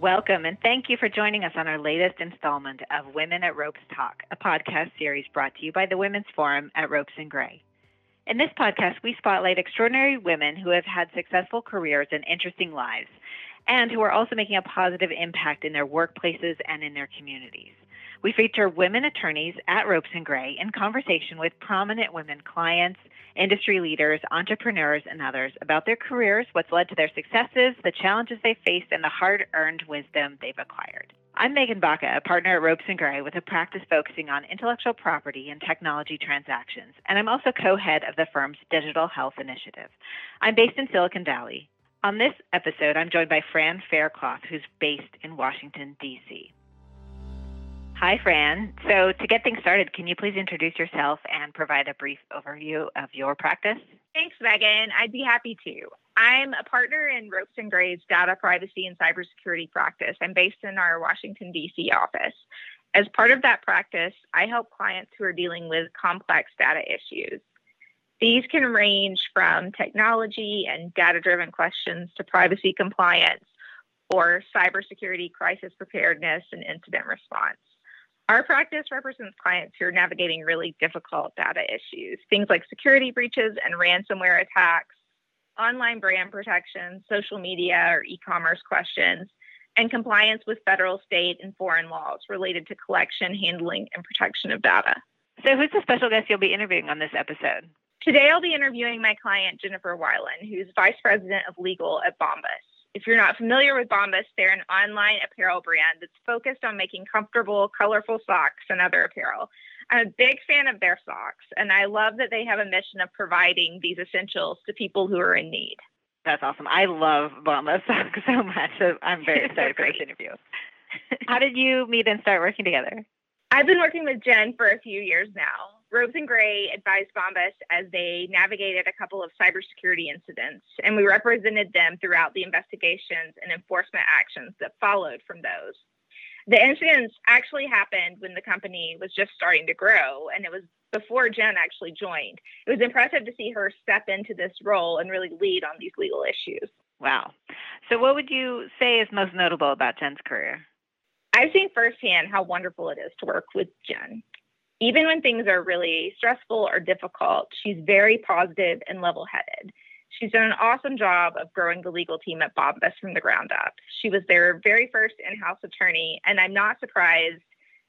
Welcome and thank you for joining us on our latest installment of Women at Ropes Talk, a podcast series brought to you by the Women's Forum at Ropes and Gray. In this podcast, we spotlight extraordinary women who have had successful careers and interesting lives, and who are also making a positive impact in their workplaces and in their communities. We feature women attorneys at Ropes and Gray in conversation with prominent women clients, industry leaders, entrepreneurs, and others about their careers, what's led to their successes, the challenges they faced, and the hard earned wisdom they've acquired. I'm Megan Baca, a partner at Ropes and Gray with a practice focusing on intellectual property and technology transactions, and I'm also co head of the firm's digital health initiative. I'm based in Silicon Valley. On this episode, I'm joined by Fran Faircloth, who's based in Washington, D.C. Hi, Fran. So, to get things started, can you please introduce yourself and provide a brief overview of your practice? Thanks, Megan. I'd be happy to. I'm a partner in Ropes and Gray's data privacy and cybersecurity practice. I'm based in our Washington, D.C. office. As part of that practice, I help clients who are dealing with complex data issues. These can range from technology and data driven questions to privacy compliance or cybersecurity crisis preparedness and incident response. Our practice represents clients who are navigating really difficult data issues, things like security breaches and ransomware attacks, online brand protection, social media or e commerce questions, and compliance with federal, state, and foreign laws related to collection, handling, and protection of data. So, who's the special guest you'll be interviewing on this episode? Today, I'll be interviewing my client, Jennifer Weiland, who's Vice President of Legal at Bombas. If you're not familiar with Bombas, they're an online apparel brand that's focused on making comfortable, colorful socks and other apparel. I'm a big fan of their socks, and I love that they have a mission of providing these essentials to people who are in need. That's awesome. I love Bombas socks so much. I'm very excited for this interview. How did you meet and start working together? I've been working with Jen for a few years now. Ropes and Gray advised Bombas as they navigated a couple of cybersecurity incidents, and we represented them throughout the investigations and enforcement actions that followed from those. The incidents actually happened when the company was just starting to grow, and it was before Jen actually joined. It was impressive to see her step into this role and really lead on these legal issues. Wow. So, what would you say is most notable about Jen's career? I've seen firsthand how wonderful it is to work with Jen. Even when things are really stressful or difficult, she's very positive and level headed. She's done an awesome job of growing the legal team at Bombas from the ground up. She was their very first in house attorney, and I'm not surprised,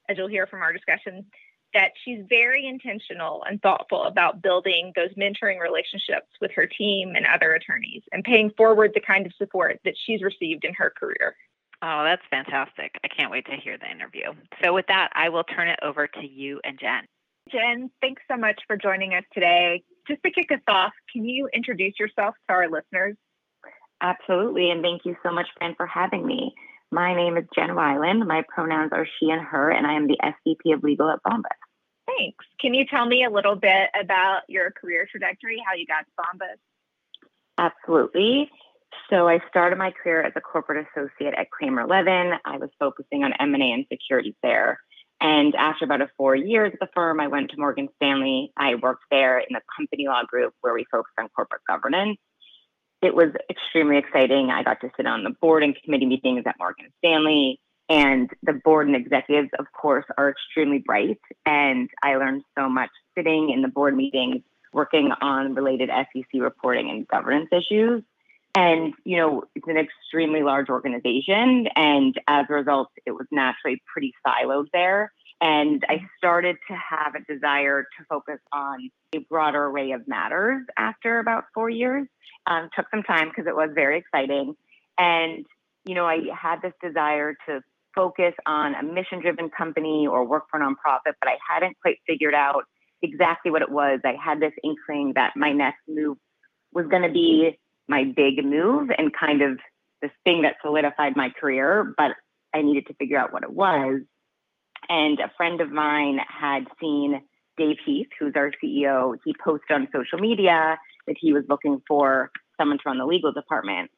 as you'll hear from our discussion, that she's very intentional and thoughtful about building those mentoring relationships with her team and other attorneys and paying forward the kind of support that she's received in her career. Oh, that's fantastic. I can't wait to hear the interview. So, with that, I will turn it over to you and Jen. Jen, thanks so much for joining us today. Just to kick us off, can you introduce yourself to our listeners? Absolutely. And thank you so much, Fran, for having me. My name is Jen Weiland. My pronouns are she and her, and I am the SVP of Legal at Bombas. Thanks. Can you tell me a little bit about your career trajectory, how you got to Bombas? Absolutely. So I started my career as a corporate associate at Kramer Levin. I was focusing on M&A and securities there. And after about a four years at the firm, I went to Morgan Stanley. I worked there in the company law group where we focused on corporate governance. It was extremely exciting. I got to sit on the board and committee meetings at Morgan Stanley. And the board and executives, of course, are extremely bright. And I learned so much sitting in the board meetings, working on related SEC reporting and governance issues. And, you know, it's an extremely large organization. And as a result, it was naturally pretty siloed there. And I started to have a desire to focus on a broader array of matters after about four years. Um, took some time because it was very exciting. And, you know, I had this desire to focus on a mission driven company or work for a nonprofit, but I hadn't quite figured out exactly what it was. I had this inkling that my next move was going to be my big move and kind of this thing that solidified my career, but I needed to figure out what it was. And a friend of mine had seen Dave Heath, who's our CEO, he posted on social media that he was looking for someone to run the legal department.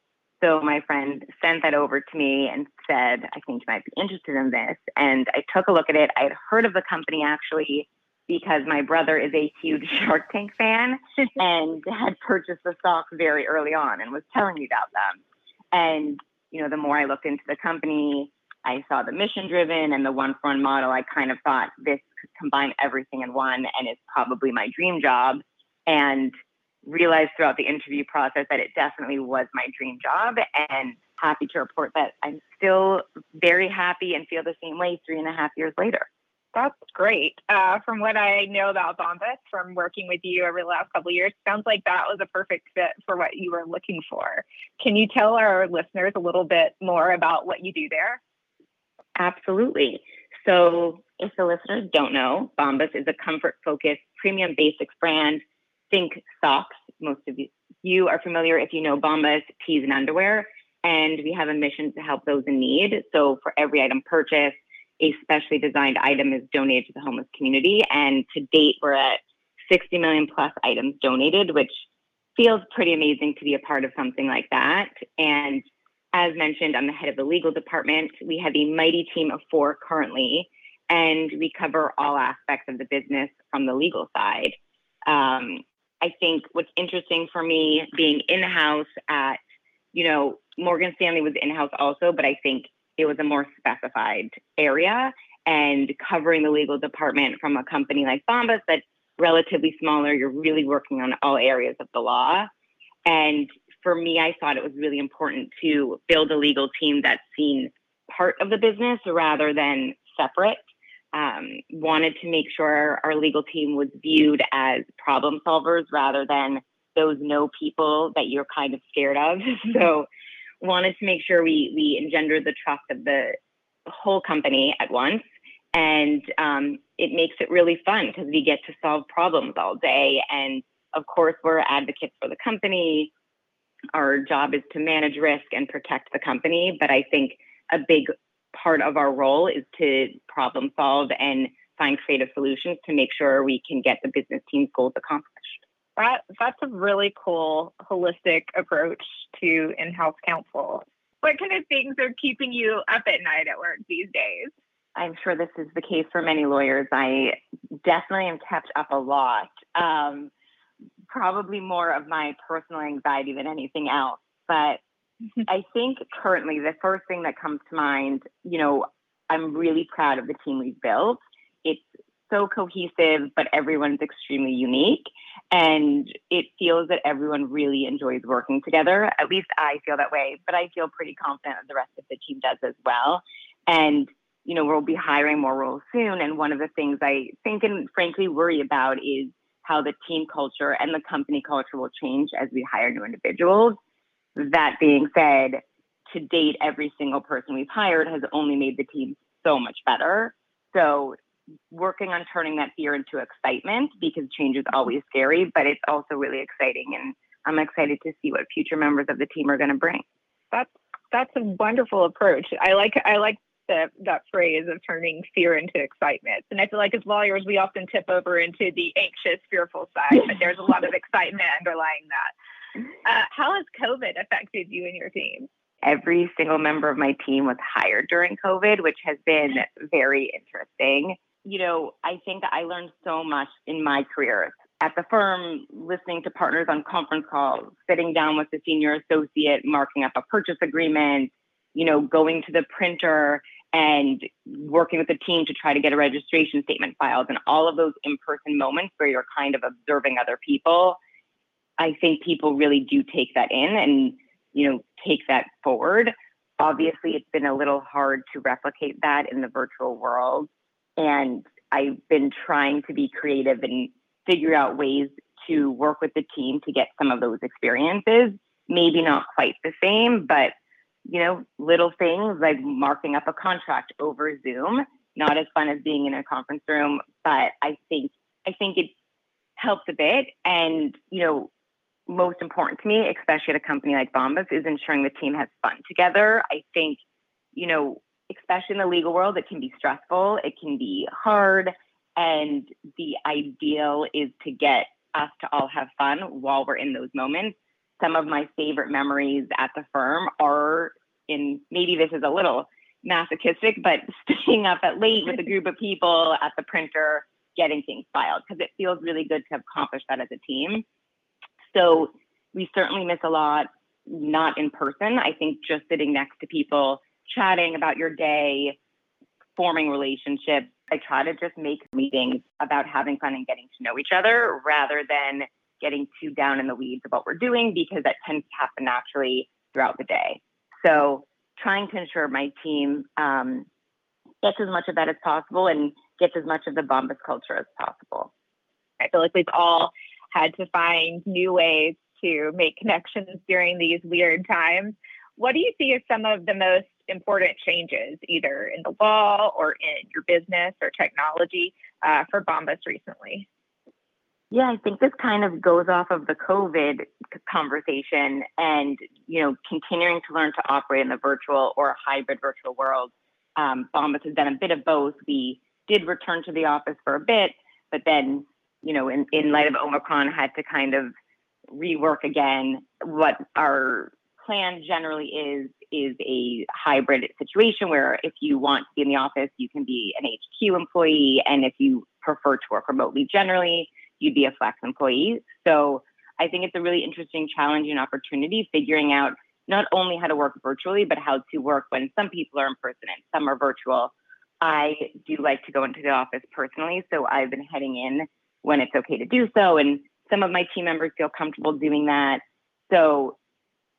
So my friend sent that over to me and said, I think you might be interested in this. And I took a look at it. I had heard of the company actually because my brother is a huge Shark Tank fan and had purchased the stock very early on and was telling me about them. And you know, the more I looked into the company, I saw the mission driven and the one for one model. I kind of thought this could combine everything in one and it's probably my dream job. And realized throughout the interview process that it definitely was my dream job. And happy to report that I'm still very happy and feel the same way three and a half years later. That's great. Uh, from what I know about Bombas, from working with you over the last couple years, sounds like that was a perfect fit for what you were looking for. Can you tell our listeners a little bit more about what you do there? Absolutely. So, if the listeners don't know, Bombas is a comfort focused premium basics brand. Think socks. Most of you are familiar if you know Bombas, tees, and underwear. And we have a mission to help those in need. So, for every item purchased, a specially designed item is donated to the homeless community. And to date, we're at 60 million plus items donated, which feels pretty amazing to be a part of something like that. And as mentioned, I'm the head of the legal department. We have a mighty team of four currently, and we cover all aspects of the business from the legal side. Um, I think what's interesting for me being in house at, you know, Morgan Stanley was in house also, but I think it was a more specified area and covering the legal department from a company like Bombas that's relatively smaller. You're really working on all areas of the law. And for me, I thought it was really important to build a legal team that's seen part of the business rather than separate. Um, wanted to make sure our legal team was viewed as problem solvers rather than those no people that you're kind of scared of. so wanted to make sure we we engendered the trust of the whole company at once. And um, it makes it really fun because we get to solve problems all day. And of course, we're advocates for the company our job is to manage risk and protect the company. But I think a big part of our role is to problem solve and find creative solutions to make sure we can get the business team's goals accomplished. That that's a really cool holistic approach to in-house counsel. What kind of things are keeping you up at night at work these days? I'm sure this is the case for many lawyers. I definitely am kept up a lot. Um, probably more of my personal anxiety than anything else. But I think currently the first thing that comes to mind, you know, I'm really proud of the team we've built. It's so cohesive, but everyone's extremely unique. And it feels that everyone really enjoys working together. At least I feel that way, but I feel pretty confident that the rest of the team does as well. And, you know, we'll be hiring more roles soon. And one of the things I think and frankly worry about is how the team culture and the company culture will change as we hire new individuals. That being said, to date, every single person we've hired has only made the team so much better. So, working on turning that fear into excitement because change is always scary, but it's also really exciting. And I'm excited to see what future members of the team are going to bring. That's that's a wonderful approach. I like I like the, that phrase of turning fear into excitement. And I feel like as lawyers, we often tip over into the anxious, fearful side, but there's a lot of excitement underlying that. Uh, how has COVID affected you and your team? Every single member of my team was hired during COVID, which has been very interesting. You know, I think I learned so much in my career. At the firm, listening to partners on conference calls, sitting down with the senior associate, marking up a purchase agreement, you know, going to the printer and working with the team to try to get a registration statement filed and all of those in-person moments where you're kind of observing other people i think people really do take that in and you know take that forward. Obviously it's been a little hard to replicate that in the virtual world and i've been trying to be creative and figure out ways to work with the team to get some of those experiences maybe not quite the same but you know, little things like marking up a contract over Zoom. Not as fun as being in a conference room, but I think I think it helps a bit. And you know, most important to me, especially at a company like Bombas, is ensuring the team has fun together. I think, you know, especially in the legal world, it can be stressful, it can be hard, and the ideal is to get us to all have fun while we're in those moments some of my favorite memories at the firm are in maybe this is a little masochistic, but staying up at late with a group of people at the printer getting things filed because it feels really good to accomplish that as a team. So we certainly miss a lot. not in person. I think just sitting next to people, chatting about your day, forming relationships. I try to just make meetings about having fun and getting to know each other rather than getting too down in the weeds of what we're doing because that tends to happen naturally throughout the day. So trying to ensure my team um, gets as much of that as possible and gets as much of the Bombas culture as possible. I feel like we've all had to find new ways to make connections during these weird times. What do you see as some of the most important changes, either in the law or in your business or technology, uh, for Bombas recently? Yeah, I think this kind of goes off of the COVID conversation and, you know, continuing to learn to operate in the virtual or hybrid virtual world. Um, Bombas has done a bit of both. We did return to the office for a bit, but then, you know, in, in light of Omicron, had to kind of rework again what our plan generally is is a hybrid situation where if you want to be in the office you can be an hq employee and if you prefer to work remotely generally you'd be a flex employee so i think it's a really interesting challenging opportunity figuring out not only how to work virtually but how to work when some people are in person and some are virtual i do like to go into the office personally so i've been heading in when it's okay to do so and some of my team members feel comfortable doing that. So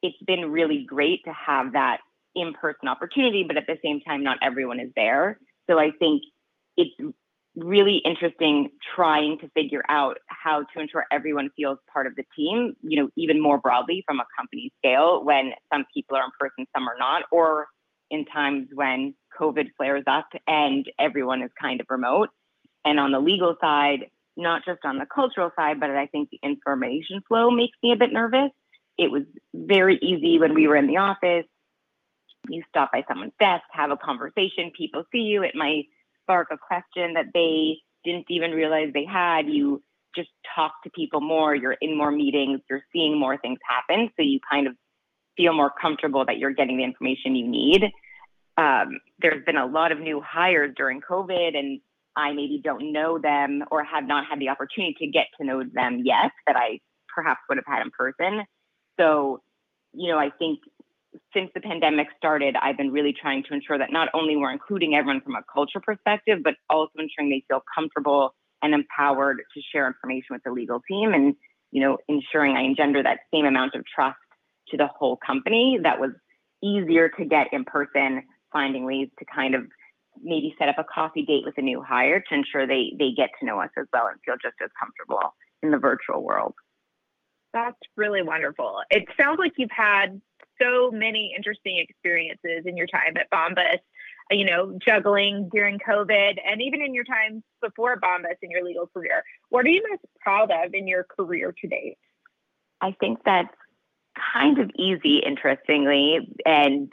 it's been really great to have that in person opportunity, but at the same time, not everyone is there. So I think it's really interesting trying to figure out how to ensure everyone feels part of the team, you know, even more broadly from a company scale when some people are in person, some are not, or in times when COVID flares up and everyone is kind of remote. And on the legal side, not just on the cultural side, but I think the information flow makes me a bit nervous. It was very easy when we were in the office. You stop by someone's desk, have a conversation, people see you. It might spark a question that they didn't even realize they had. You just talk to people more, you're in more meetings, you're seeing more things happen. So you kind of feel more comfortable that you're getting the information you need. Um, there's been a lot of new hires during COVID, and I maybe don't know them or have not had the opportunity to get to know them yet that I perhaps would have had in person. So, you know, I think since the pandemic started, I've been really trying to ensure that not only we're including everyone from a culture perspective, but also ensuring they feel comfortable and empowered to share information with the legal team and, you know, ensuring I engender that same amount of trust to the whole company that was easier to get in person, finding ways to kind of maybe set up a coffee date with a new hire to ensure they they get to know us as well and feel just as comfortable in the virtual world. That's really wonderful. It sounds like you've had so many interesting experiences in your time at Bombas, you know, juggling during COVID and even in your time before Bombas in your legal career. What are you most proud of in your career to date? I think that's kind of easy, interestingly. And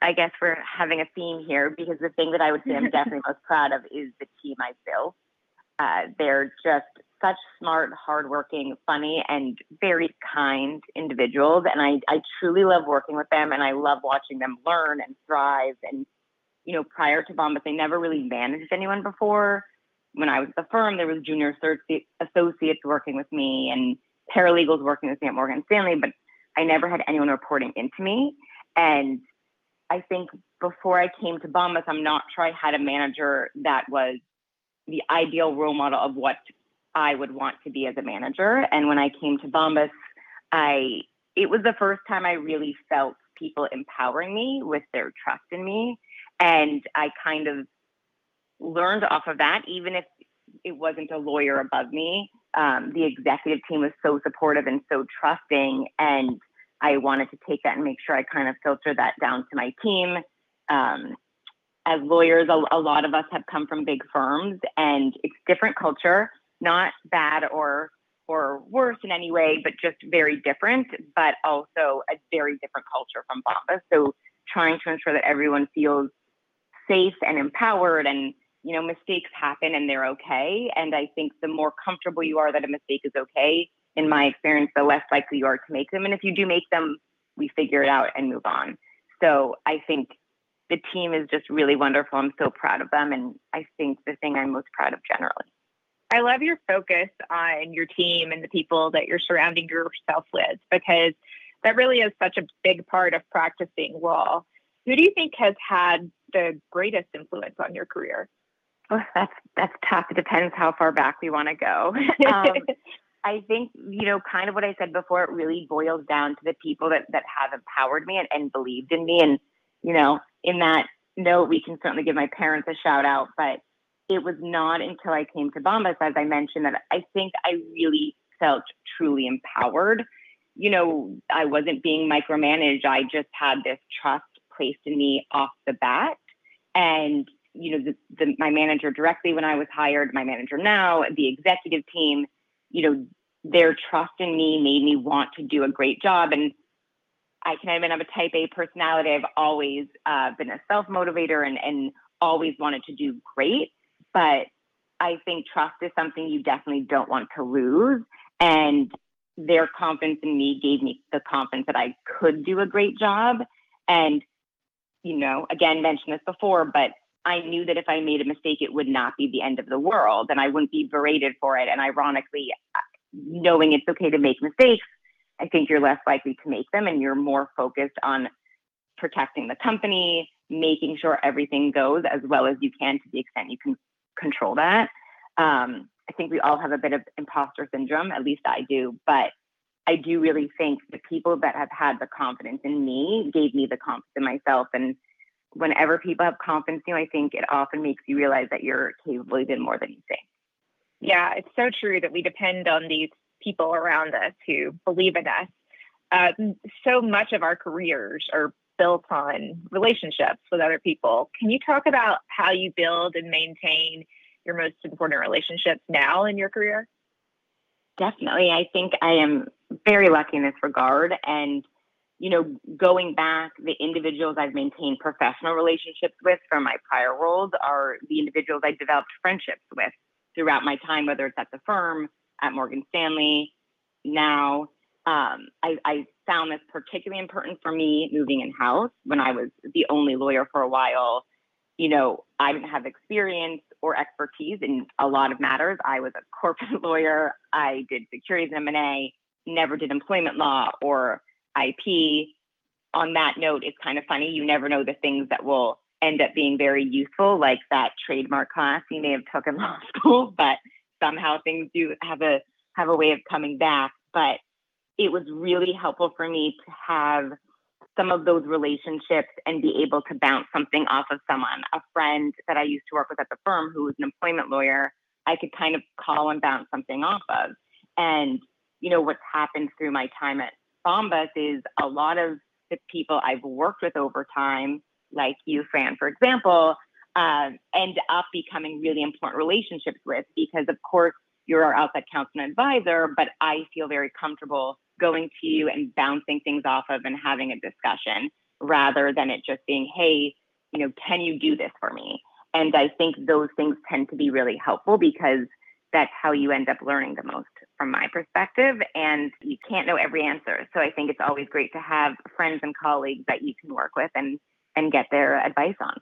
I guess we're having a theme here because the thing that I would say I'm definitely most proud of is the team I've built. Uh, they're just such smart, hardworking, funny, and very kind individuals. And I, I truly love working with them and I love watching them learn and thrive. And, you know, prior to Bombas, I never really managed anyone before. When I was at the firm, there was junior associates working with me and paralegals working with me at Morgan Stanley, but I never had anyone reporting into me. And I think before I came to Bombas, I'm not sure I had a manager that was the ideal role model of what I would want to be as a manager. And when I came to Bombas, I it was the first time I really felt people empowering me with their trust in me. And I kind of learned off of that, even if it wasn't a lawyer above me. Um, the executive team was so supportive and so trusting. And I wanted to take that and make sure I kind of filter that down to my team. Um, as lawyers, a, a, lot of us have come from big firms, and it's different culture, not bad or or worse in any way, but just very different. But also a very different culture from Bombas. So trying to ensure that everyone feels safe and empowered, and you know mistakes happen and they're okay. And I think the more comfortable you are that a mistake is okay, in my experience, the less likely you are to make them. And if you do make them, we figure it out and move on. So I think the team is just really wonderful. I'm so proud of them. And I think the thing I'm most proud of generally. I love your focus on your team and the people that you're surrounding yourself with because that really is such a big part of practicing law. Who do you think has had the greatest influence on your career? Oh, that's that's tough. It depends how far back we want to go. um, I think you know, kind of what I said before. It really boils down to the people that that have empowered me and, and believed in me. And you know, in that note, we can certainly give my parents a shout out. But it was not until I came to Bombas, as I mentioned, that I think I really felt truly empowered. You know, I wasn't being micromanaged. I just had this trust placed in me off the bat. And, you know, the, the, my manager directly when I was hired, my manager now, the executive team, you know, their trust in me made me want to do a great job. And I can admit I'm a type A personality. I've always uh, been a self motivator and, and always wanted to do great. But I think trust is something you definitely don't want to lose. And their confidence in me gave me the confidence that I could do a great job. And, you know, again, mentioned this before, but I knew that if I made a mistake, it would not be the end of the world and I wouldn't be berated for it. And ironically, knowing it's okay to make mistakes, I think you're less likely to make them and you're more focused on protecting the company, making sure everything goes as well as you can to the extent you can control that. Um, I think we all have a bit of imposter syndrome, at least I do. But I do really think the people that have had the confidence in me gave me the confidence in myself. And whenever people have confidence in you, I think it often makes you realize that you're capable even more than you think. Yeah, it's so true that we depend on these people around us who believe in us. Uh, so much of our careers are built on relationships with other people. Can you talk about how you build and maintain your most important relationships now in your career? Definitely. I think I am very lucky in this regard. And, you know, going back, the individuals I've maintained professional relationships with from my prior roles are the individuals I developed friendships with throughout my time, whether it's at the firm, at Morgan Stanley, now. Um, I, I found this particularly important for me moving in house when I was the only lawyer for a while. You know, I didn't have experience or expertise in a lot of matters. I was a corporate lawyer. I did securities and M&A, never did employment law or IP. On that note, it's kind of funny. You never know the things that will end up being very useful, like that trademark class you may have took in law school, but somehow things do have a have a way of coming back. But it was really helpful for me to have some of those relationships and be able to bounce something off of someone. A friend that I used to work with at the firm who was an employment lawyer, I could kind of call and bounce something off of. And, you know, what's happened through my time at Bombas is a lot of the people I've worked with over time, like you, Fran, for example, uh, end up becoming really important relationships with because, of course, you're our outside counsel and advisor, but I feel very comfortable going to you and bouncing things off of and having a discussion rather than it just being, hey, you know, can you do this for me? And I think those things tend to be really helpful because that's how you end up learning the most from my perspective. And you can't know every answer. So I think it's always great to have friends and colleagues that you can work with and, and get their advice on.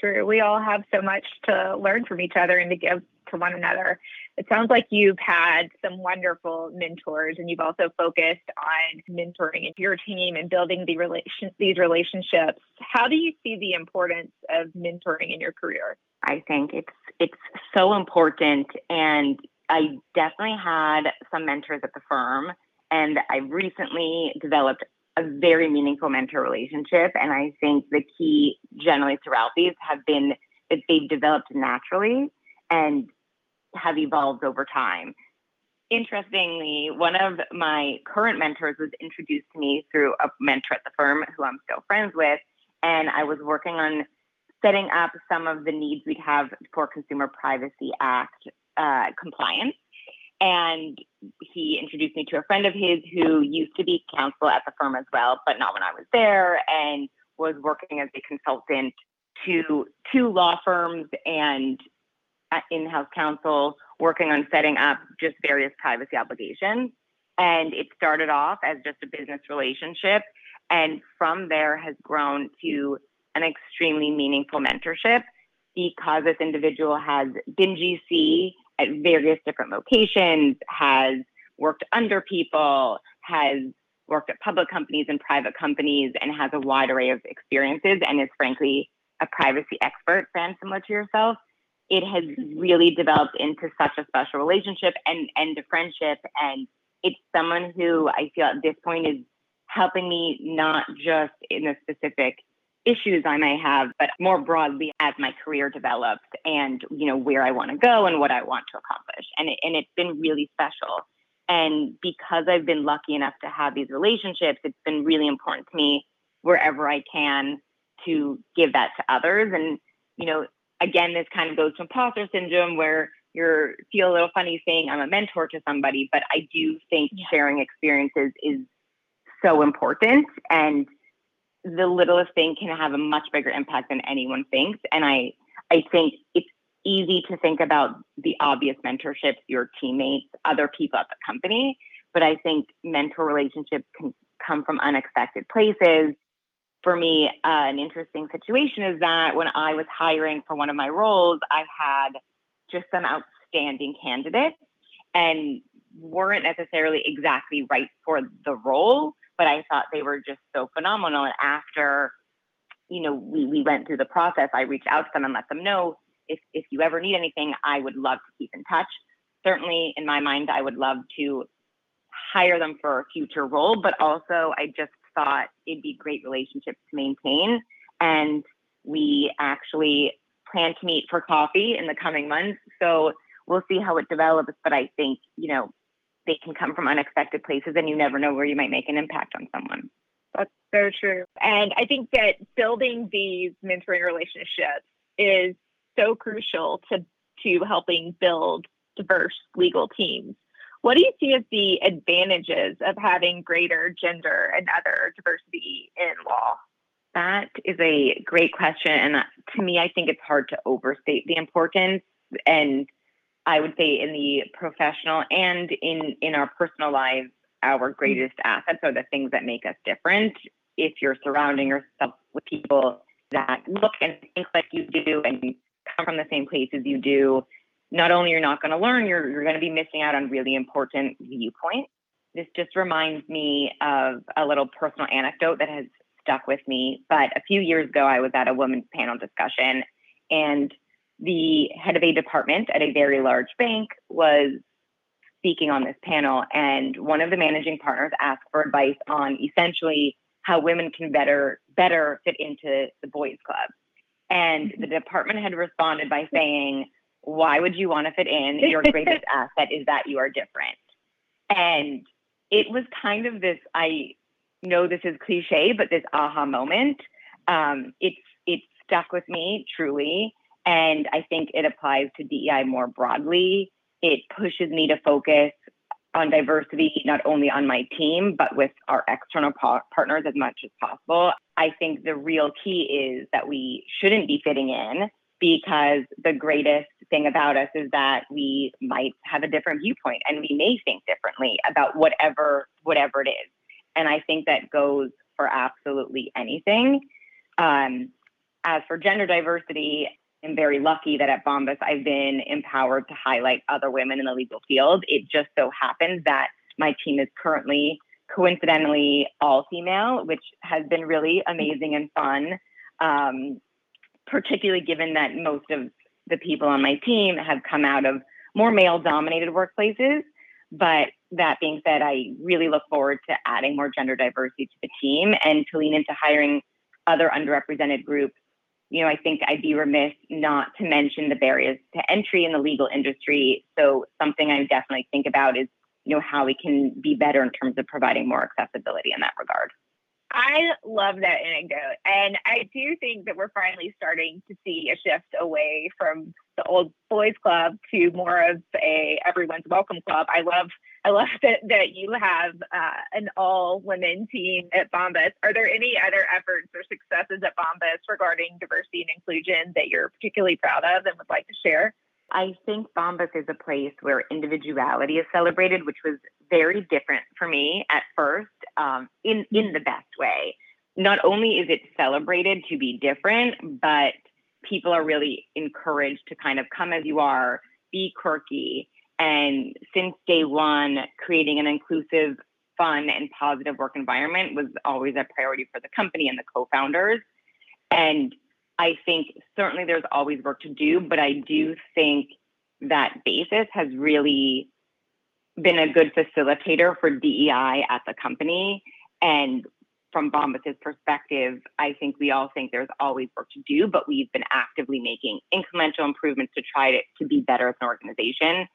True. We all have so much to learn from each other and to give to one another. It sounds like you've had some wonderful mentors and you've also focused on mentoring your team and building the relation, these relationships. How do you see the importance of mentoring in your career? I think it's it's so important and I definitely had some mentors at the firm and I recently developed a very meaningful mentor relationship and I think the key generally throughout these have been that they've developed naturally and have evolved over time. Interestingly, one of my current mentors was introduced to me through a mentor at the firm who I'm still friends with. And I was working on setting up some of the needs we'd have for Consumer Privacy Act uh, compliance. And he introduced me to a friend of his who used to be counsel at the firm as well, but not when I was there, and was working as a consultant to two law firms and uh, in-house counsel working on setting up just various privacy obligations. And it started off as just a business relationship. And from there has grown to an extremely meaningful mentorship because this individual has been GC at various different locations, has worked under people, has worked at public companies and private companies and has a wide array of experiences and is frankly a privacy expert, Fran similar to yourself. It has really developed into such a special relationship and, and a friendship. And it's someone who I feel at this point is helping me not just in the specific issues I may have, but more broadly as my career develops and you know where I want to go and what I want to accomplish. And it, and it's been really special. And because I've been lucky enough to have these relationships, it's been really important to me wherever I can to give that to others. And you know, again, this kind of goes to imposter syndrome where you feel a little funny saying I'm a mentor to somebody, but I do think yeah. sharing experiences is so important and the littlest thing can have a much bigger impact than anyone thinks. And I I think it's easy to think about the obvious mentorships, your teammates, other people at the company. But I think mentor relationships can come from unexpected places. For me, uh, an interesting situation is that when I was hiring for one of my roles, I had just some outstanding candidates and weren't necessarily exactly right for the role, but I thought they were just so phenomenal. And after, you know, we, we went through the process, I reached out to them and let them know if, if you ever need anything, I would love to keep in touch. Certainly, in my mind, I would love to hire them for a future role, but also I just thought it'd be great relationships to maintain. And we actually plan to meet for coffee in the coming months. So we'll see how it develops. But I think, you know, they can come from unexpected places and you never know where you might make an impact on someone. That's so true. And I think that building these mentoring relationships is so crucial to to helping build diverse legal teams. What do you see as the advantages of having greater gender and other diversity in law? That is a great question. And to me, I think it's hard to overstate the importance. And I would say in the professional and in in our personal lives, our mm-hmm. greatest assets are the things that make us different. If you're surrounding yourself with people that look and think like you do and come from the same place as you do, not only you're not going to learn, you're you're going to be missing out on really important viewpoints. This just reminds me of a little personal anecdote that has stuck with me. But a few years ago, I was at a women's panel discussion, and the head of a department at a very large bank was speaking on this panel, and one of the managing partners asked for advice on essentially how women can better better fit into the boys club. And the department had responded by saying, "Why would you want to fit in? Your greatest asset is that you are different." And it was kind of this. I know this is cliche, but this aha moment. Um, it's it stuck with me truly and I think it applies to DEI more broadly. It pushes me to focus on diversity, not only on my team, but with our external pa- partners as much as possible. I think the real key is that we shouldn't be fitting in because the greatest thing about us is that we might have a different viewpoint and we may think differently about whatever whatever it is. And I think that goes for absolutely anything. Um, as for gender diversity, am very lucky that at Bombas I've been empowered to highlight other women in the legal field. It just so happens that my team is currently coincidentally all female, which has been really amazing and fun. Um, particularly given that most of the people on my team have come out of more male dominated workplaces. But that being said, I really look forward to adding more gender diversity to the team and to lean into hiring other underrepresented groups you know, I think I'd be remiss not to mention the barriers to entry in the legal industry. So something I definitely think about is, you know, how we can be better in terms of providing more accessibility in that regard. I love that anecdote. And I do think that we're finally starting to see a shift away from the old boys club to more of a everyone's welcome club. I love I love that, that you have uh, an all women team at Bombas. Are there any other efforts or successes at Bombas regarding diversity and inclusion that you're particularly proud of and would like to share? I think Bombas is a place where individuality is celebrated, which was very different for me at first, um, in in the best way. Not only is it celebrated to be different, but people are really encouraged to kind of come as you are, be quirky, and since day one, creating an inclusive fun and positive work environment was always a priority for the company and the co-founders. And I think certainly there's always work to do, but I do think that basis has really been a good facilitator for DEI at the company. And from Bombas's perspective, I think we all think there's always work to do, but we've been actively making incremental improvements to try to, to be better as an organization.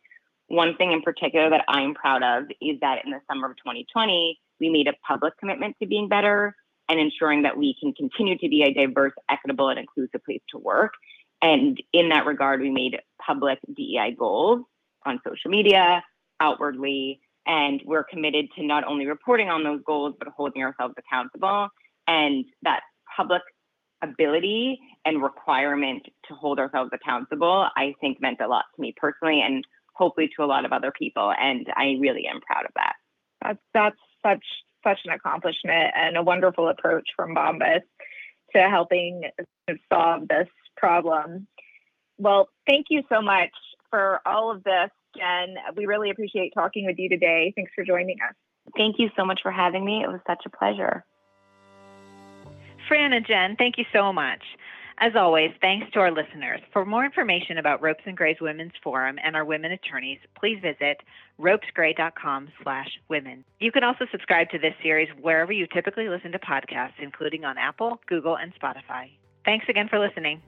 One thing in particular that I'm proud of is that in the summer of 2020, we made a public commitment to being better and ensuring that we can continue to be a diverse, equitable, and inclusive place to work. And in that regard, we made public DEI goals on social media, outwardly, and we're committed to not only reporting on those goals, but holding ourselves accountable. And that public ability and requirement to hold ourselves accountable, I think meant a lot to me personally and hopefully to a lot of other people. And I really am proud of that. That's that's such such an accomplishment and a wonderful approach from Bombas to helping solve this problem. Well, thank you so much for all of this, Jen. We really appreciate talking with you today. Thanks for joining us. Thank you so much for having me. It was such a pleasure. Fran and Jen, thank you so much. As always, thanks to our listeners. For more information about Ropes and Gray's Women's Forum and our women attorneys, please visit ropesgray.com slash women. You can also subscribe to this series wherever you typically listen to podcasts, including on Apple, Google, and Spotify. Thanks again for listening.